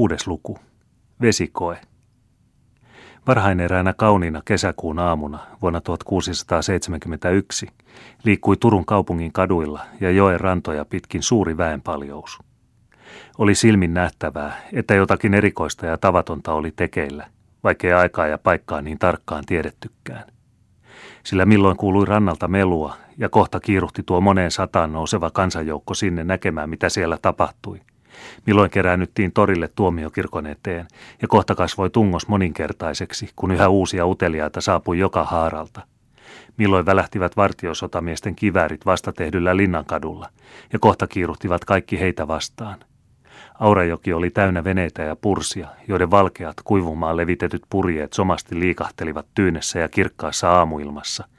Kuudes luku. Vesikoe. Varhain eräänä kauniina kesäkuun aamuna vuonna 1671 liikkui Turun kaupungin kaduilla ja joen rantoja pitkin suuri väenpaljous. Oli silmin nähtävää, että jotakin erikoista ja tavatonta oli tekeillä, vaikkei aikaa ja paikkaa niin tarkkaan tiedettykään. Sillä milloin kuului rannalta melua ja kohta kiiruhti tuo moneen sataan nouseva kansanjoukko sinne näkemään, mitä siellä tapahtui – milloin keräännyttiin torille tuomiokirkon eteen, ja kohta kasvoi tungos moninkertaiseksi, kun yhä uusia uteliaita saapui joka haaralta. Milloin välähtivät vartiosotamiesten kiväärit vastatehdyllä linnankadulla, ja kohta kiiruhtivat kaikki heitä vastaan. Aurajoki oli täynnä veneitä ja pursia, joiden valkeat kuivumaan levitetyt purjeet somasti liikahtelivat tyynessä ja kirkkaassa aamuilmassa –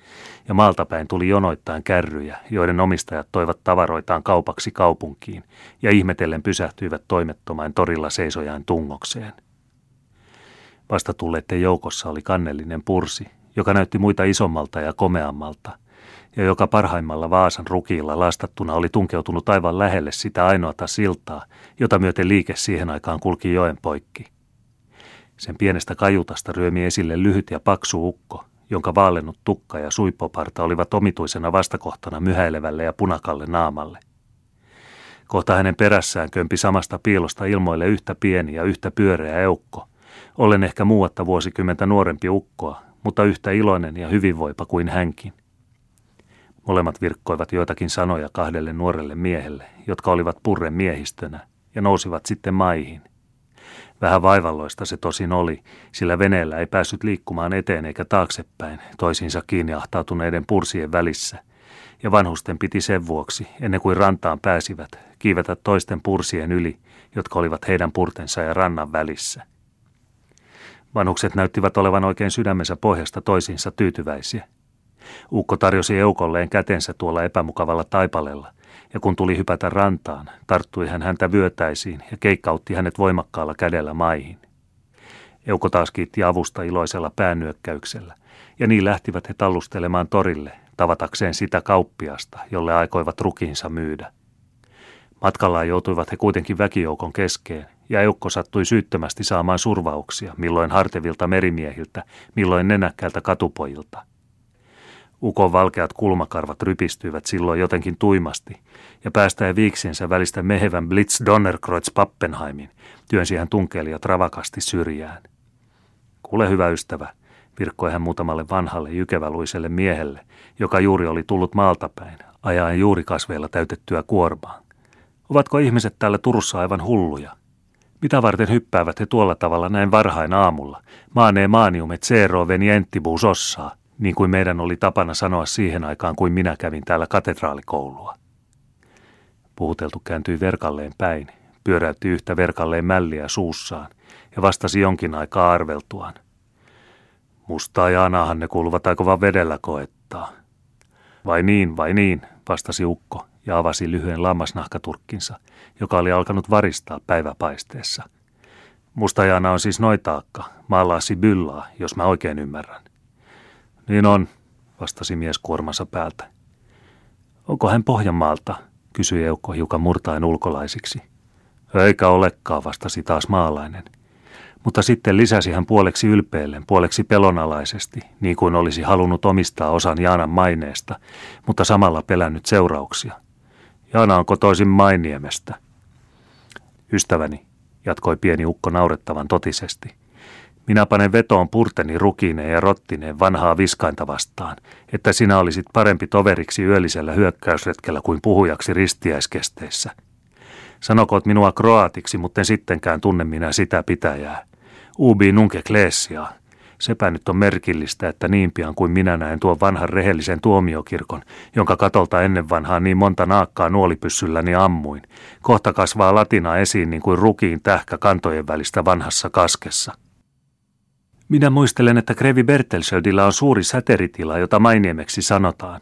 ja maaltapäin tuli jonoittain kärryjä, joiden omistajat toivat tavaroitaan kaupaksi kaupunkiin ja ihmetellen pysähtyivät toimettomain torilla seisojaan tungokseen. Vasta tulleiden joukossa oli kannellinen pursi, joka näytti muita isommalta ja komeammalta, ja joka parhaimmalla Vaasan rukiilla lastattuna oli tunkeutunut aivan lähelle sitä ainoata siltaa, jota myöten liike siihen aikaan kulki joen poikki. Sen pienestä kajutasta ryömi esille lyhyt ja paksu ukko, jonka vaallennut tukka ja suippoparta olivat omituisena vastakohtana myhäilevälle ja punakalle naamalle. Kohta hänen perässään kömpi samasta piilosta ilmoille yhtä pieni ja yhtä pyöreä eukko, ollen ehkä muuatta vuosikymmentä nuorempi ukkoa, mutta yhtä iloinen ja hyvinvoipa kuin hänkin. Molemmat virkkoivat joitakin sanoja kahdelle nuorelle miehelle, jotka olivat purren miehistönä, ja nousivat sitten maihin. Vähän vaivalloista se tosin oli, sillä veneellä ei päässyt liikkumaan eteen eikä taaksepäin toisiinsa kiinni ahtautuneiden pursien välissä. Ja vanhusten piti sen vuoksi, ennen kuin rantaan pääsivät, kiivetä toisten pursien yli, jotka olivat heidän purtensa ja rannan välissä. Vanhukset näyttivät olevan oikein sydämensä pohjasta toisiinsa tyytyväisiä. Ukko tarjosi eukolleen kätensä tuolla epämukavalla taipaleella – ja kun tuli hypätä rantaan, tarttui hän häntä vyötäisiin ja keikkautti hänet voimakkaalla kädellä maihin. Euko taas kiitti avusta iloisella päännyökkäyksellä, ja niin lähtivät he tallustelemaan torille, tavatakseen sitä kauppiasta, jolle aikoivat rukiinsa myydä. Matkallaan joutuivat he kuitenkin väkijoukon keskeen, ja Eukko sattui syyttömästi saamaan survauksia, milloin hartevilta merimiehiltä, milloin nenäkkäältä katupojilta – Ukon valkeat kulmakarvat rypistyivät silloin jotenkin tuimasti, ja päästäen viiksiensä välistä mehevän Blitz Donnerkreutz Pappenheimin, työnsi hän tunkelijat ravakasti syrjään. Kuule hyvä ystävä, virkkoi hän muutamalle vanhalle jykeväluiselle miehelle, joka juuri oli tullut maalta päin, ajaen juurikasveilla täytettyä kuormaa. Ovatko ihmiset täällä Turussa aivan hulluja? Mitä varten hyppäävät he tuolla tavalla näin varhain aamulla? Maanee maaniumet zero venientibus ossaa niin kuin meidän oli tapana sanoa siihen aikaan, kuin minä kävin täällä katedraalikoulua. Puhuteltu kääntyi verkalleen päin, pyöräytti yhtä verkalleen mälliä suussaan ja vastasi jonkin aikaa arveltuaan. Mustaa ja Anahan ne kuuluvat aika vedellä koettaa. Vai niin, vai niin, vastasi Ukko ja avasi lyhyen lammasnahkaturkkinsa, joka oli alkanut varistaa päiväpaisteessa. Mustajana on siis noitaakka, maalaasi byllaa, jos mä oikein ymmärrän. Niin on, vastasi mies kuormansa päältä. Onko hän Pohjanmaalta, kysyi Eukko hiukan murtaen ulkolaisiksi. Eikä olekaan, vastasi taas maalainen. Mutta sitten lisäsi hän puoleksi ylpeillen, puoleksi pelonalaisesti, niin kuin olisi halunnut omistaa osan Jaanan maineesta, mutta samalla pelännyt seurauksia. Jaana on kotoisin Mainiemestä. Ystäväni, jatkoi pieni ukko naurettavan totisesti. Minä panen vetoon purteni rukineen ja rottineen vanhaa viskainta vastaan, että sinä olisit parempi toveriksi yöllisellä hyökkäysretkellä kuin puhujaksi ristiäiskesteissä. Sanokoot minua kroatiksi, mutta sittenkään tunne minä sitä pitäjää. Ubi nunke klesia. Sepä nyt on merkillistä, että niin pian kuin minä näen tuon vanhan rehellisen tuomiokirkon, jonka katolta ennen vanhaa niin monta naakkaa nuolipyssylläni ammuin, kohta kasvaa latina esiin niin kuin rukiin tähkä kantojen välistä vanhassa kaskessa. Minä muistelen, että Krevi Bertelsöldillä on suuri säteritila, jota Mainiemeksi sanotaan,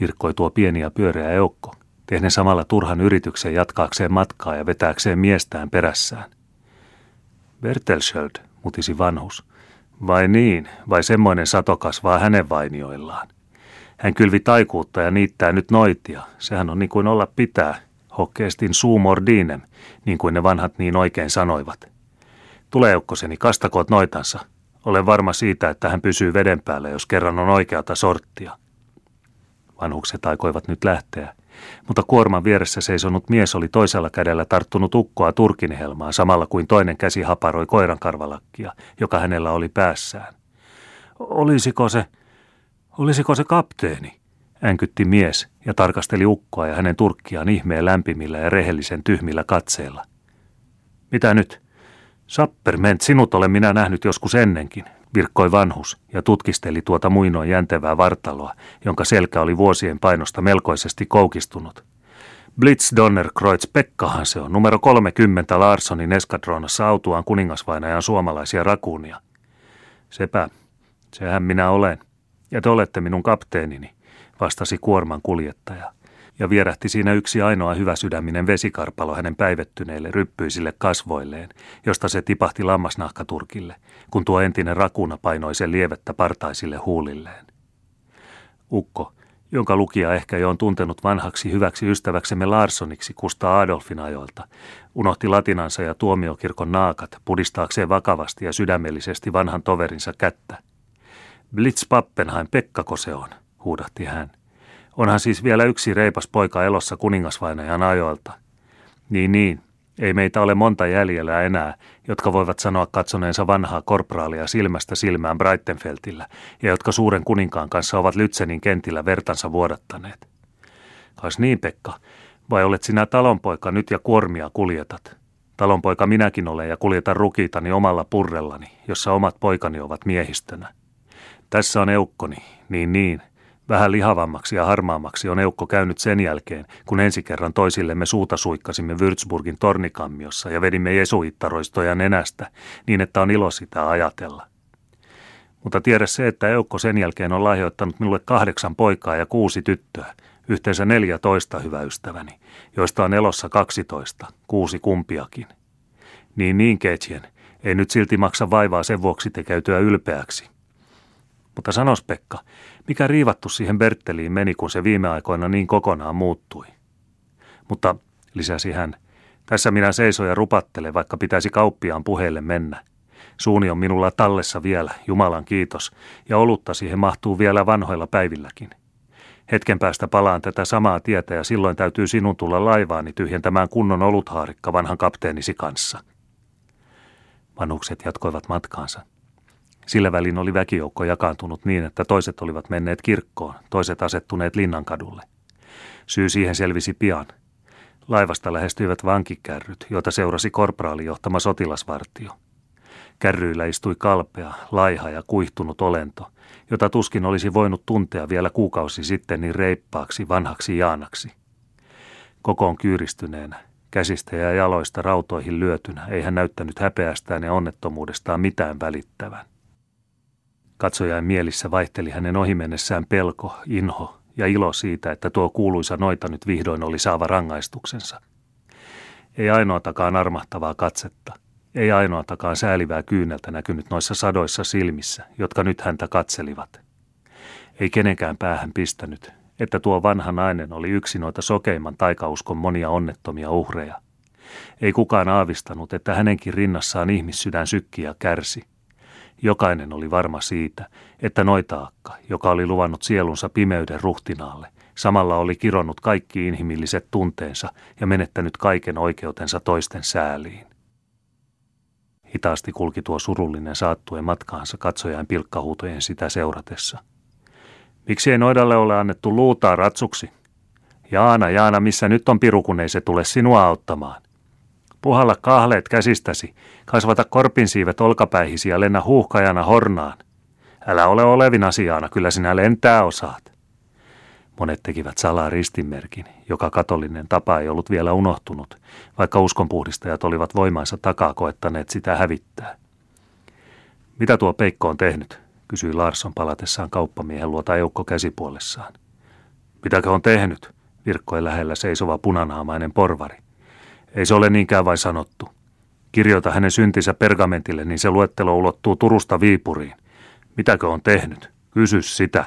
virkkoi tuo pieni ja pyöreä eukko, tehden samalla turhan yrityksen jatkaakseen matkaa ja vetääkseen miestään perässään. Bertelsöld, mutisi vanhus. Vai niin, vai semmoinen sato kasvaa hänen vainioillaan. Hän kylvi taikuutta ja niittää nyt noitia. Sehän on niin kuin olla pitää, hokkeestin suumordinem, niin kuin ne vanhat niin oikein sanoivat – Tule eukkoseni, kastakoot noitansa. Olen varma siitä, että hän pysyy veden päällä, jos kerran on oikeata sorttia. Vanhukset aikoivat nyt lähteä, mutta kuorman vieressä seisonut mies oli toisella kädellä tarttunut ukkoa turkinhelmaan samalla kuin toinen käsi haparoi koiran karvalakkia, joka hänellä oli päässään. Olisiko se, olisiko se kapteeni? Änkytti mies ja tarkasteli ukkoa ja hänen turkkiaan ihmeen lämpimillä ja rehellisen tyhmillä katseilla. Mitä nyt? Sapperment, sinut olen minä nähnyt joskus ennenkin, virkkoi vanhus ja tutkisteli tuota muinoin jäntevää vartaloa, jonka selkä oli vuosien painosta melkoisesti koukistunut. Blitz Donnerkreutz Pekkahan se on, numero 30 Larssonin eskadronassa autuaan kuningasvainajan suomalaisia rakuunia. Sepä, sehän minä olen, ja te olette minun kapteenini, vastasi kuorman kuljettaja ja vierähti siinä yksi ainoa hyvä sydäminen vesikarpalo hänen päivettyneille ryppyisille kasvoilleen, josta se tipahti lammasnahkaturkille, kun tuo entinen rakuna painoi sen lievettä partaisille huulilleen. Ukko, jonka lukija ehkä jo on tuntenut vanhaksi hyväksi ystäväksemme Larssoniksi Kusta Adolfin ajoilta, unohti latinansa ja tuomiokirkon naakat pudistaakseen vakavasti ja sydämellisesti vanhan toverinsa kättä. Blitz Pappenheim, Pekkako se on, huudahti hän. Onhan siis vielä yksi reipas poika elossa kuningasvainajan ajoilta. Niin niin, ei meitä ole monta jäljellä enää, jotka voivat sanoa katsoneensa vanhaa korpraalia silmästä silmään Breitenfeltillä ja jotka suuren kuninkaan kanssa ovat Lytsenin kentillä vertansa vuodattaneet. Kas niin, Pekka, vai olet sinä talonpoika nyt ja kuormia kuljetat? Talonpoika minäkin olen ja kuljetan rukiitani omalla purrellani, jossa omat poikani ovat miehistönä. Tässä on eukkoni, niin niin, Vähän lihavammaksi ja harmaammaksi on eukko käynyt sen jälkeen, kun ensi kerran toisillemme suuta suikkasimme Würzburgin tornikammiossa ja vedimme jesuittaroistoja nenästä, niin että on ilo sitä ajatella. Mutta tiedä se, että eukko sen jälkeen on lahjoittanut minulle kahdeksan poikaa ja kuusi tyttöä, yhteensä neljätoista hyvä ystäväni, joista on elossa kaksitoista, kuusi kumpiakin. Niin niin, Ketjen, ei nyt silti maksa vaivaa sen vuoksi tekeytyä ylpeäksi. Mutta sanos Pekka, mikä riivattu siihen Bertteliin meni, kun se viime aikoina niin kokonaan muuttui? Mutta, lisäsi hän, tässä minä seison ja rupattelen, vaikka pitäisi kauppiaan puheelle mennä. Suuni on minulla tallessa vielä, Jumalan kiitos, ja olutta siihen mahtuu vielä vanhoilla päivilläkin. Hetken päästä palaan tätä samaa tietä ja silloin täytyy sinun tulla laivaani tyhjentämään kunnon oluthaarikka vanhan kapteenisi kanssa. Vanhukset jatkoivat matkaansa. Sillä välin oli väkijoukko jakaantunut niin, että toiset olivat menneet kirkkoon, toiset asettuneet linnankadulle. Syy siihen selvisi pian. Laivasta lähestyivät vankikärryt, joita seurasi korpraali johtama sotilasvartio. Kärryillä istui kalpea, laiha ja kuihtunut olento, jota tuskin olisi voinut tuntea vielä kuukausi sitten niin reippaaksi vanhaksi Jaanaksi. Kokoon kyyristyneenä, käsistä ja jaloista rautoihin lyötynä, ei hän näyttänyt häpeästään ja onnettomuudestaan mitään välittävän. Katsojain mielissä vaihteli hänen ohimennessään pelko, inho ja ilo siitä, että tuo kuuluisa noita nyt vihdoin oli saava rangaistuksensa. Ei ainoatakaan armahtavaa katsetta, ei ainoatakaan säälivää kyyneltä näkynyt noissa sadoissa silmissä, jotka nyt häntä katselivat. Ei kenenkään päähän pistänyt, että tuo vanha nainen oli yksi noita sokeimman taikauskon monia onnettomia uhreja. Ei kukaan aavistanut, että hänenkin rinnassaan ihmissydän sykki ja kärsi – Jokainen oli varma siitä, että Noitaakka, joka oli luvannut sielunsa pimeyden ruhtinaalle, samalla oli kironnut kaikki inhimilliset tunteensa ja menettänyt kaiken oikeutensa toisten sääliin. Hitaasti kulki tuo surullinen saattuen matkaansa katsojain pilkkahuutojen sitä seuratessa. Miksi ei noidalle ole annettu luutaa ratsuksi? Jaana, Jaana, missä nyt on piru, kun ei se tule sinua auttamaan? Puhalla kahleet käsistäsi, kasvata korpinsiivet olkapäihisi ja lennä huuhkajana hornaan. Älä ole olevin asiana, kyllä sinä lentää osaat. Monet tekivät salaa ristinmerkin, joka katolinen tapa ei ollut vielä unohtunut, vaikka uskonpuhdistajat olivat voimaansa takaa koettaneet sitä hävittää. Mitä tuo Peikko on tehnyt, kysyi Larsson palatessaan kauppamiehen luota eukko käsipuolessaan. Mitäkö on tehnyt, virkkoi lähellä seisova punanaamainen porvari. Ei se ole niinkään vain sanottu. Kirjoita hänen syntinsä pergamentille, niin se luettelo ulottuu Turusta Viipuriin. Mitäkö on tehnyt? Kysy sitä.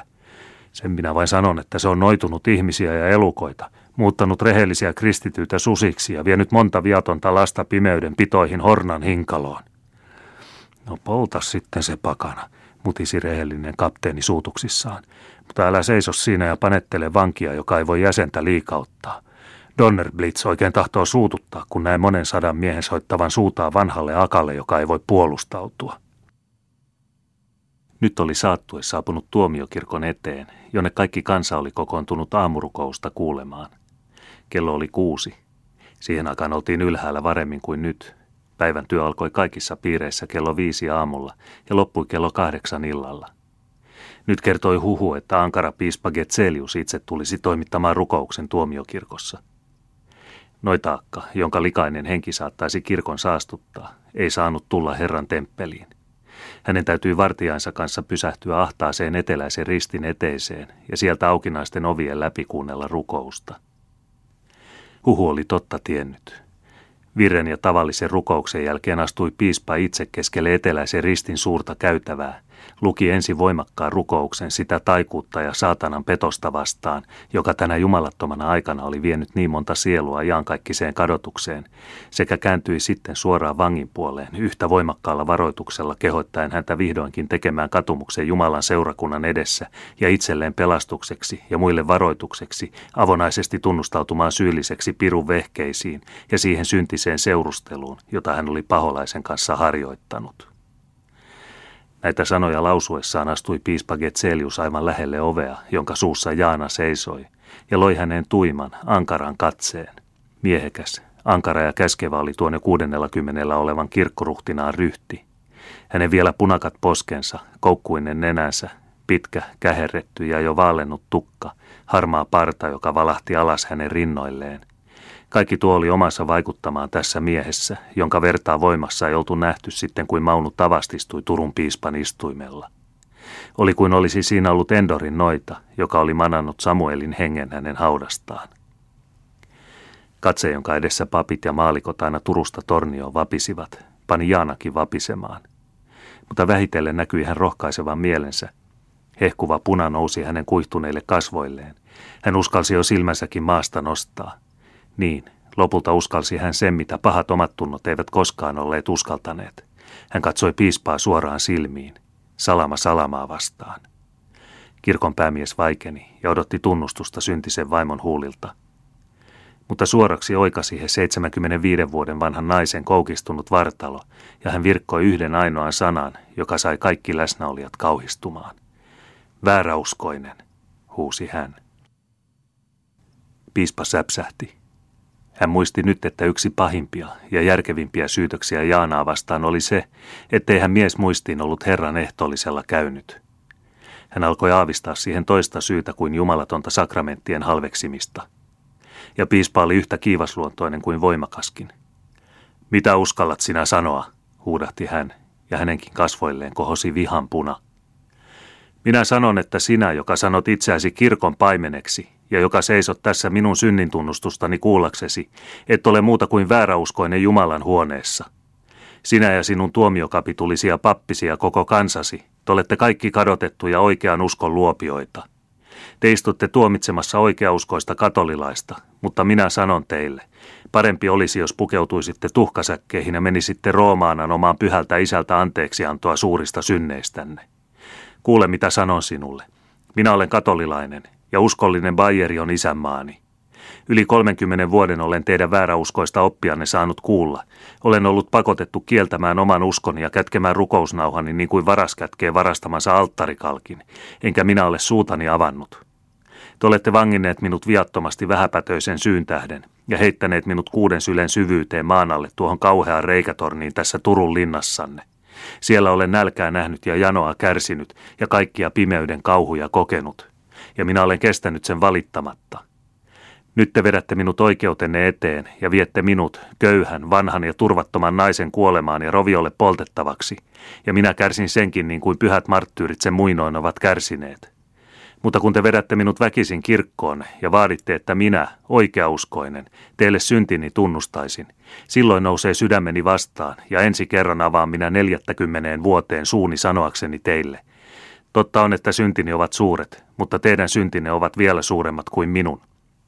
Sen minä vain sanon, että se on noitunut ihmisiä ja elukoita, muuttanut rehellisiä kristityitä susiksi ja vienyt monta viatonta lasta pimeyden pitoihin Hornan hinkaloon. No polta sitten se pakana, mutisi rehellinen kapteeni suutuksissaan. Mutta älä seiso siinä ja panettele vankia, joka ei voi jäsentä liikauttaa. Donnerblitz oikein tahtoo suututtaa, kun näin monen sadan miehen soittavan suutaa vanhalle akalle, joka ei voi puolustautua. Nyt oli saattue saapunut tuomiokirkon eteen, jonne kaikki kansa oli kokoontunut aamurukousta kuulemaan. Kello oli kuusi. Siihen aikaan oltiin ylhäällä varemmin kuin nyt. Päivän työ alkoi kaikissa piireissä kello viisi aamulla ja loppui kello kahdeksan illalla. Nyt kertoi huhu, että ankara piispa Getselius itse tulisi toimittamaan rukouksen tuomiokirkossa. Noitaakka, jonka likainen henki saattaisi kirkon saastuttaa, ei saanut tulla Herran temppeliin. Hänen täytyi vartijainsa kanssa pysähtyä ahtaaseen eteläisen ristin eteiseen ja sieltä aukinaisten ovien läpi kuunnella rukousta. Huhu oli totta tiennyt. Viren ja tavallisen rukouksen jälkeen astui piispa itse keskelle eteläisen ristin suurta käytävää luki ensi voimakkaan rukouksen sitä taikuutta ja saatanan petosta vastaan, joka tänä jumalattomana aikana oli vienyt niin monta sielua iankaikkiseen kadotukseen, sekä kääntyi sitten suoraan vangin puoleen yhtä voimakkaalla varoituksella kehoittaen häntä vihdoinkin tekemään katumuksen Jumalan seurakunnan edessä ja itselleen pelastukseksi ja muille varoitukseksi avonaisesti tunnustautumaan syylliseksi pirun vehkeisiin ja siihen syntiseen seurusteluun, jota hän oli paholaisen kanssa harjoittanut. Näitä sanoja lausuessaan astui piispa Getselius aivan lähelle ovea, jonka suussa Jaana seisoi, ja loi hänen tuiman, ankaran katseen. Miehekäs, ankara ja käskevä oli tuon jo kuudennella kymmenellä olevan kirkkoruhtinaan ryhti. Hänen vielä punakat poskensa, koukkuinen nenänsä, pitkä, käherretty ja jo vaallennut tukka, harmaa parta, joka valahti alas hänen rinnoilleen, kaikki tuo oli omassa vaikuttamaan tässä miehessä, jonka vertaa voimassa ei oltu nähty sitten kuin Maunu tavastistui Turun piispan istuimella. Oli kuin olisi siinä ollut Endorin noita, joka oli manannut Samuelin hengen hänen haudastaan. Katse, jonka edessä papit ja maalikot aina Turusta tornioon vapisivat, pani Jaanakin vapisemaan. Mutta vähitellen näkyi hän rohkaisevan mielensä. Hehkuva puna nousi hänen kuihtuneille kasvoilleen. Hän uskalsi jo silmänsäkin maasta nostaa – niin, lopulta uskalsi hän sen, mitä pahat omat tunnot eivät koskaan olleet uskaltaneet. Hän katsoi piispaa suoraan silmiin, salama salamaa vastaan. Kirkon päämies vaikeni ja odotti tunnustusta syntisen vaimon huulilta. Mutta suoraksi oikasi he 75 vuoden vanhan naisen koukistunut vartalo, ja hän virkkoi yhden ainoan sanan, joka sai kaikki läsnäolijat kauhistumaan. Vääräuskoinen, huusi hän. Piispa säpsähti. Hän muisti nyt, että yksi pahimpia ja järkevimpiä syytöksiä Jaanaa vastaan oli se, ettei hän mies muistiin ollut Herran ehtoollisella käynyt. Hän alkoi aavistaa siihen toista syytä kuin jumalatonta sakramenttien halveksimista. Ja piispa oli yhtä kiivasluontoinen kuin voimakaskin. Mitä uskallat sinä sanoa, huudahti hän, ja hänenkin kasvoilleen kohosi vihan puna. Minä sanon, että sinä, joka sanot itseäsi kirkon paimeneksi, ja joka seisot tässä minun synnintunnustustani kuullaksesi, et ole muuta kuin vääräuskoinen Jumalan huoneessa. Sinä ja sinun tuomiokapitulisia pappisia koko kansasi, te olette kaikki kadotettuja oikean uskon luopioita. Te istutte tuomitsemassa oikeauskoista katolilaista, mutta minä sanon teille, parempi olisi, jos pukeutuisitte tuhkasäkkeihin ja menisitte Roomaan anomaan pyhältä isältä anteeksiantoa suurista synneistänne. Kuule, mitä sanon sinulle. Minä olen katolilainen, ja uskollinen Bayeri on isänmaani. Yli 30 vuoden olen teidän vääräuskoista oppianne saanut kuulla. Olen ollut pakotettu kieltämään oman uskoni ja kätkemään rukousnauhani niin kuin varas kätkee varastamansa alttarikalkin, enkä minä ole suutani avannut. Te olette vanginneet minut viattomasti vähäpätöisen syyn tähden ja heittäneet minut kuuden sylen syvyyteen maan alle tuohon kauheaan reikätorniin tässä Turun linnassanne. Siellä olen nälkää nähnyt ja janoa kärsinyt ja kaikkia pimeyden kauhuja kokenut ja minä olen kestänyt sen valittamatta. Nyt te vedätte minut oikeutenne eteen ja viette minut, köyhän, vanhan ja turvattoman naisen kuolemaan ja roviolle poltettavaksi, ja minä kärsin senkin niin kuin pyhät marttyyrit sen muinoin ovat kärsineet. Mutta kun te vedätte minut väkisin kirkkoon ja vaaditte, että minä, oikeauskoinen, teille syntini tunnustaisin, silloin nousee sydämeni vastaan ja ensi kerran avaan minä neljättäkymmeneen vuoteen suuni sanoakseni teille, Totta on, että syntini ovat suuret, mutta teidän syntinne ovat vielä suuremmat kuin minun.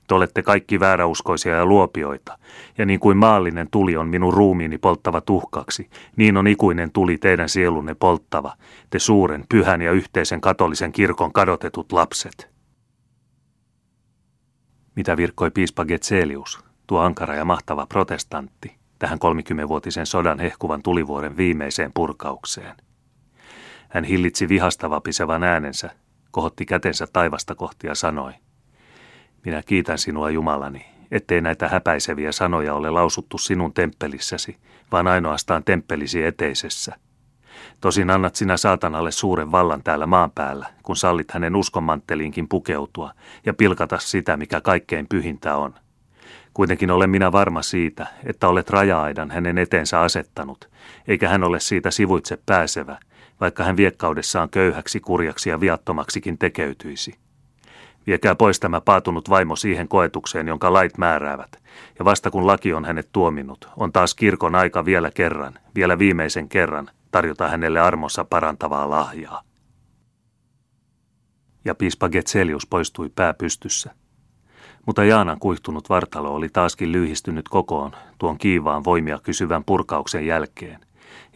Te olette kaikki vääräuskoisia ja luopioita, ja niin kuin maallinen tuli on minun ruumiini polttava tuhkaksi, niin on ikuinen tuli teidän sielunne polttava, te suuren, pyhän ja yhteisen katolisen kirkon kadotetut lapset. Mitä virkkoi piispa Getselius, tuo ankara ja mahtava protestantti, tähän 30-vuotisen sodan hehkuvan tulivuoren viimeiseen purkaukseen. Hän hillitsi vihasta vapisevan äänensä, kohotti kätensä taivasta kohti ja sanoi, minä kiitän sinua Jumalani, ettei näitä häpäiseviä sanoja ole lausuttu sinun temppelissäsi, vaan ainoastaan temppelisi eteisessä. Tosin annat sinä saatanalle suuren vallan täällä maan päällä, kun sallit hänen uskonmantteliinkin pukeutua ja pilkata sitä, mikä kaikkein pyhintä on. Kuitenkin olen minä varma siitä, että olet raja-aidan hänen eteensä asettanut, eikä hän ole siitä sivuitse pääsevä, vaikka hän viekkaudessaan köyhäksi, kurjaksi ja viattomaksikin tekeytyisi. Viekää pois tämä paatunut vaimo siihen koetukseen, jonka lait määräävät, ja vasta kun laki on hänet tuominnut, on taas kirkon aika vielä kerran, vielä viimeisen kerran, tarjota hänelle armossa parantavaa lahjaa. Ja piispa Getselius poistui pää pystyssä. Mutta Jaanan kuihtunut vartalo oli taaskin lyhistynyt kokoon tuon kiivaan voimia kysyvän purkauksen jälkeen,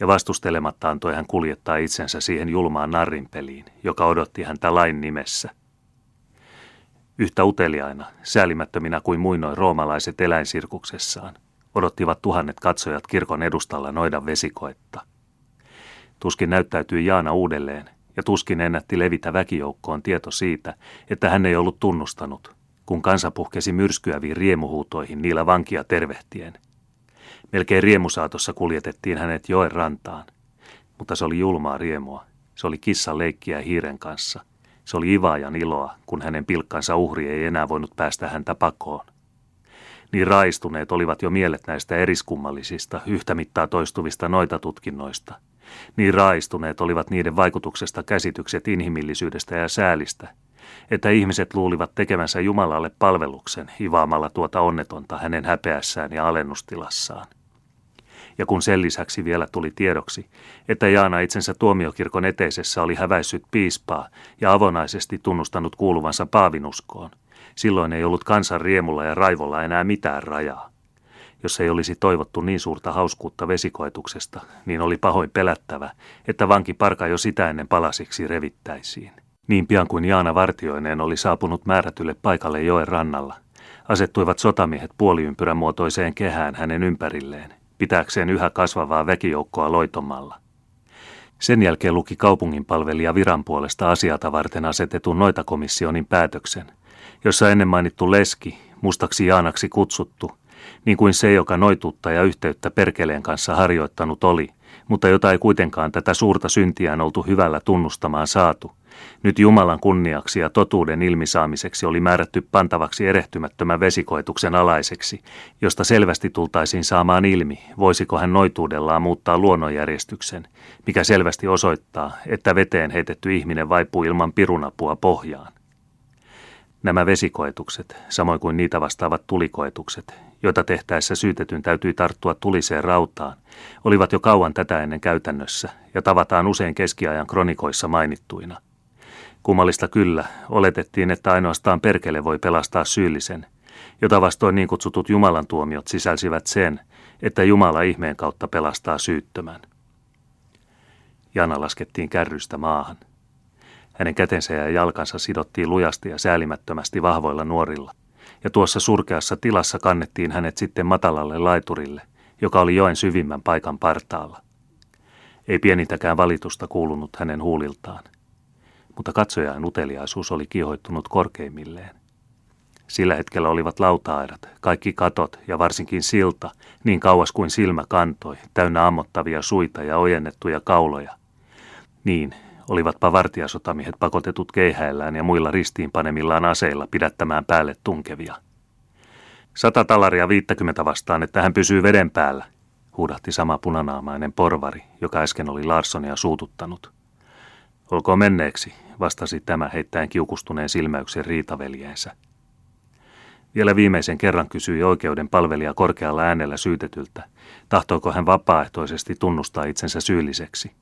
ja vastustelematta antoi hän kuljettaa itsensä siihen julmaan narrinpeliin, joka odotti häntä lain nimessä – Yhtä uteliaina, säälimättöminä kuin muinoin roomalaiset eläinsirkuksessaan, odottivat tuhannet katsojat kirkon edustalla noidan vesikoetta. Tuskin näyttäytyi Jaana uudelleen, ja tuskin ennätti levitä väkijoukkoon tieto siitä, että hän ei ollut tunnustanut, kun kansa puhkesi myrskyäviin riemuhuutoihin niillä vankia tervehtien. Melkein riemusaatossa kuljetettiin hänet joen rantaan, mutta se oli julmaa riemua. Se oli kissan leikkiä hiiren kanssa – se oli Ivaajan iloa, kun hänen pilkkansa uhri ei enää voinut päästä häntä pakoon. Niin raistuneet olivat jo mielet näistä eriskummallisista, yhtä mittaa toistuvista noita tutkinnoista. Niin raistuneet olivat niiden vaikutuksesta käsitykset inhimillisyydestä ja säälistä, että ihmiset luulivat tekevänsä Jumalalle palveluksen ivaamalla tuota onnetonta hänen häpeässään ja alennustilassaan ja kun sen lisäksi vielä tuli tiedoksi, että Jaana itsensä tuomiokirkon eteisessä oli häväissyt piispaa ja avonaisesti tunnustanut kuuluvansa paavinuskoon, silloin ei ollut kansan riemulla ja raivolla enää mitään rajaa. Jos ei olisi toivottu niin suurta hauskuutta vesikoetuksesta, niin oli pahoin pelättävä, että vanki parka jo sitä ennen palasiksi revittäisiin. Niin pian kuin Jaana vartioineen oli saapunut määrätylle paikalle joen rannalla, asettuivat sotamiehet puoliympyrän muotoiseen kehään hänen ympärilleen pitääkseen yhä kasvavaa väkijoukkoa loitomalla. Sen jälkeen luki kaupunginpalvelija viran puolesta asiata varten asetetun noitakomissionin päätöksen, jossa ennen mainittu leski, mustaksi Jaanaksi kutsuttu, niin kuin se, joka noituutta ja yhteyttä perkeleen kanssa harjoittanut oli, mutta jota ei kuitenkaan tätä suurta syntiään oltu hyvällä tunnustamaan saatu – nyt Jumalan kunniaksi ja totuuden ilmisaamiseksi oli määrätty pantavaksi erehtymättömän vesikoetuksen alaiseksi, josta selvästi tultaisiin saamaan ilmi, voisiko hän noituudellaan muuttaa luonnonjärjestyksen, mikä selvästi osoittaa, että veteen heitetty ihminen vaipuu ilman pirunapua pohjaan. Nämä vesikoetukset, samoin kuin niitä vastaavat tulikoetukset, joita tehtäessä syytetyn täytyi tarttua tuliseen rautaan, olivat jo kauan tätä ennen käytännössä ja tavataan usein keskiajan kronikoissa mainittuina – Kummallista kyllä, oletettiin, että ainoastaan perkele voi pelastaa syyllisen, jota vastoin niin kutsutut Jumalan tuomiot sisälsivät sen, että Jumala ihmeen kautta pelastaa syyttömän. Jana laskettiin kärrystä maahan. Hänen kätensä ja jalkansa sidottiin lujasti ja säälimättömästi vahvoilla nuorilla, ja tuossa surkeassa tilassa kannettiin hänet sitten matalalle laiturille, joka oli joen syvimmän paikan partaalla. Ei pienintäkään valitusta kuulunut hänen huuliltaan mutta katsojain uteliaisuus oli kiihoittunut korkeimmilleen. Sillä hetkellä olivat lautaaidat, kaikki katot ja varsinkin silta, niin kauas kuin silmä kantoi, täynnä ammottavia suita ja ojennettuja kauloja. Niin, olivatpa vartijasotamiehet pakotetut keihäillään ja muilla ristiinpanemillaan aseilla pidättämään päälle tunkevia. Sata talaria viittäkymmentä vastaan, että hän pysyy veden päällä, huudahti sama punanaamainen porvari, joka äsken oli Larssonia suututtanut. Olkoon menneeksi, vastasi tämä heittäen kiukustuneen silmäyksen riitaveljeensä. Vielä viimeisen kerran kysyi oikeuden palvelija korkealla äänellä syytetyltä, tahtoiko hän vapaaehtoisesti tunnustaa itsensä syylliseksi.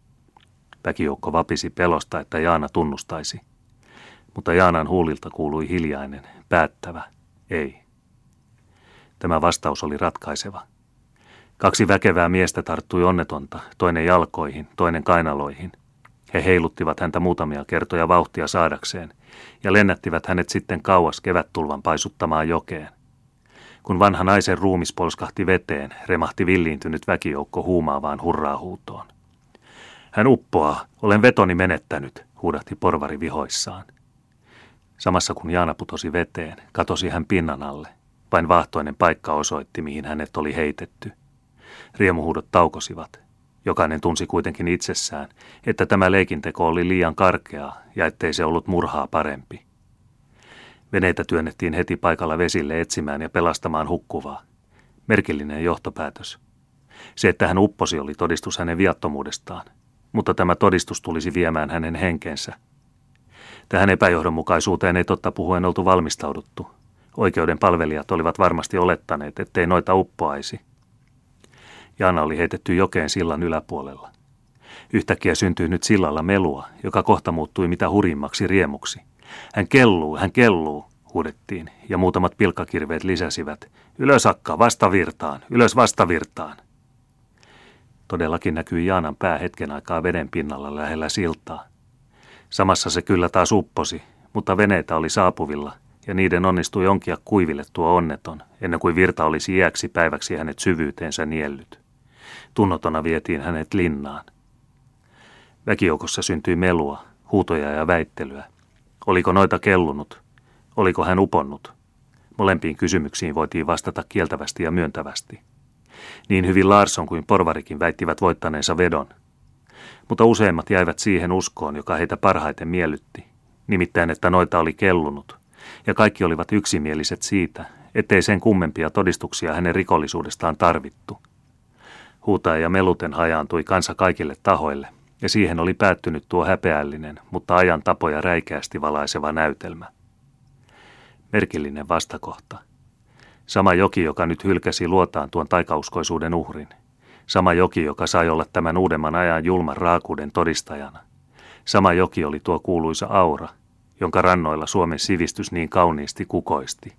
Väkijoukko vapisi pelosta, että Jaana tunnustaisi. Mutta Jaanan huulilta kuului hiljainen, päättävä, ei. Tämä vastaus oli ratkaiseva. Kaksi väkevää miestä tarttui onnetonta, toinen jalkoihin, toinen kainaloihin. He heiluttivat häntä muutamia kertoja vauhtia saadakseen ja lennättivät hänet sitten kauas kevättulvan paisuttamaan jokeen. Kun vanha naisen ruumis polskahti veteen, remahti villiintynyt väkijoukko huumaavaan hurraahuutoon. Hän uppoaa, olen vetoni menettänyt, huudahti porvari vihoissaan. Samassa kun Jaana putosi veteen, katosi hän pinnan alle. Vain vahtoinen paikka osoitti, mihin hänet oli heitetty. Riemuhuudot taukosivat. Jokainen tunsi kuitenkin itsessään, että tämä leikinteko oli liian karkea ja ettei se ollut murhaa parempi. Veneitä työnnettiin heti paikalla vesille etsimään ja pelastamaan hukkuvaa. Merkillinen johtopäätös. Se, että hän upposi, oli todistus hänen viattomuudestaan, mutta tämä todistus tulisi viemään hänen henkensä. Tähän epäjohdonmukaisuuteen ei totta puhuen oltu valmistauduttu. Oikeuden palvelijat olivat varmasti olettaneet, ettei noita uppoaisi. Jaana oli heitetty jokeen sillan yläpuolella. Yhtäkkiä syntyi nyt sillalla melua, joka kohta muuttui mitä hurimmaksi riemuksi. Hän kelluu, hän kelluu, huudettiin, ja muutamat pilkkakirveet lisäsivät. Ylös akka, vastavirtaan, ylös vastavirtaan. Todellakin näkyi Jaanan pää hetken aikaa veden pinnalla lähellä siltaa. Samassa se kyllä taas upposi, mutta veneitä oli saapuvilla, ja niiden onnistui onkia kuiville tuo onneton, ennen kuin virta olisi iäksi päiväksi hänet syvyyteensä niellyt. Tunnotona vietiin hänet linnaan. Väkijoukossa syntyi melua, huutoja ja väittelyä. Oliko noita kellunut? Oliko hän uponnut? Molempiin kysymyksiin voitiin vastata kieltävästi ja myöntävästi. Niin hyvin Larsson kuin Porvarikin väittivät voittaneensa vedon. Mutta useimmat jäivät siihen uskoon, joka heitä parhaiten miellytti. Nimittäin, että noita oli kellunut. Ja kaikki olivat yksimieliset siitä, ettei sen kummempia todistuksia hänen rikollisuudestaan tarvittu. Huutaja ja meluten hajaantui kansa kaikille tahoille, ja siihen oli päättynyt tuo häpeällinen, mutta ajan tapoja räikeästi valaiseva näytelmä. Merkillinen vastakohta. Sama joki, joka nyt hylkäsi luotaan tuon taikauskoisuuden uhrin. Sama joki, joka sai olla tämän uudemman ajan julman raakuuden todistajana. Sama joki oli tuo kuuluisa aura, jonka rannoilla Suomen sivistys niin kauniisti kukoisti.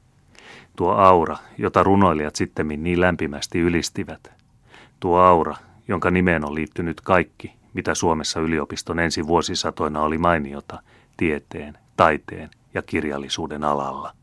Tuo aura, jota runoilijat sittemmin niin lämpimästi ylistivät. Tuo aura, jonka nimeen on liittynyt kaikki, mitä Suomessa yliopiston ensi vuosisatoina oli mainiota tieteen, taiteen ja kirjallisuuden alalla.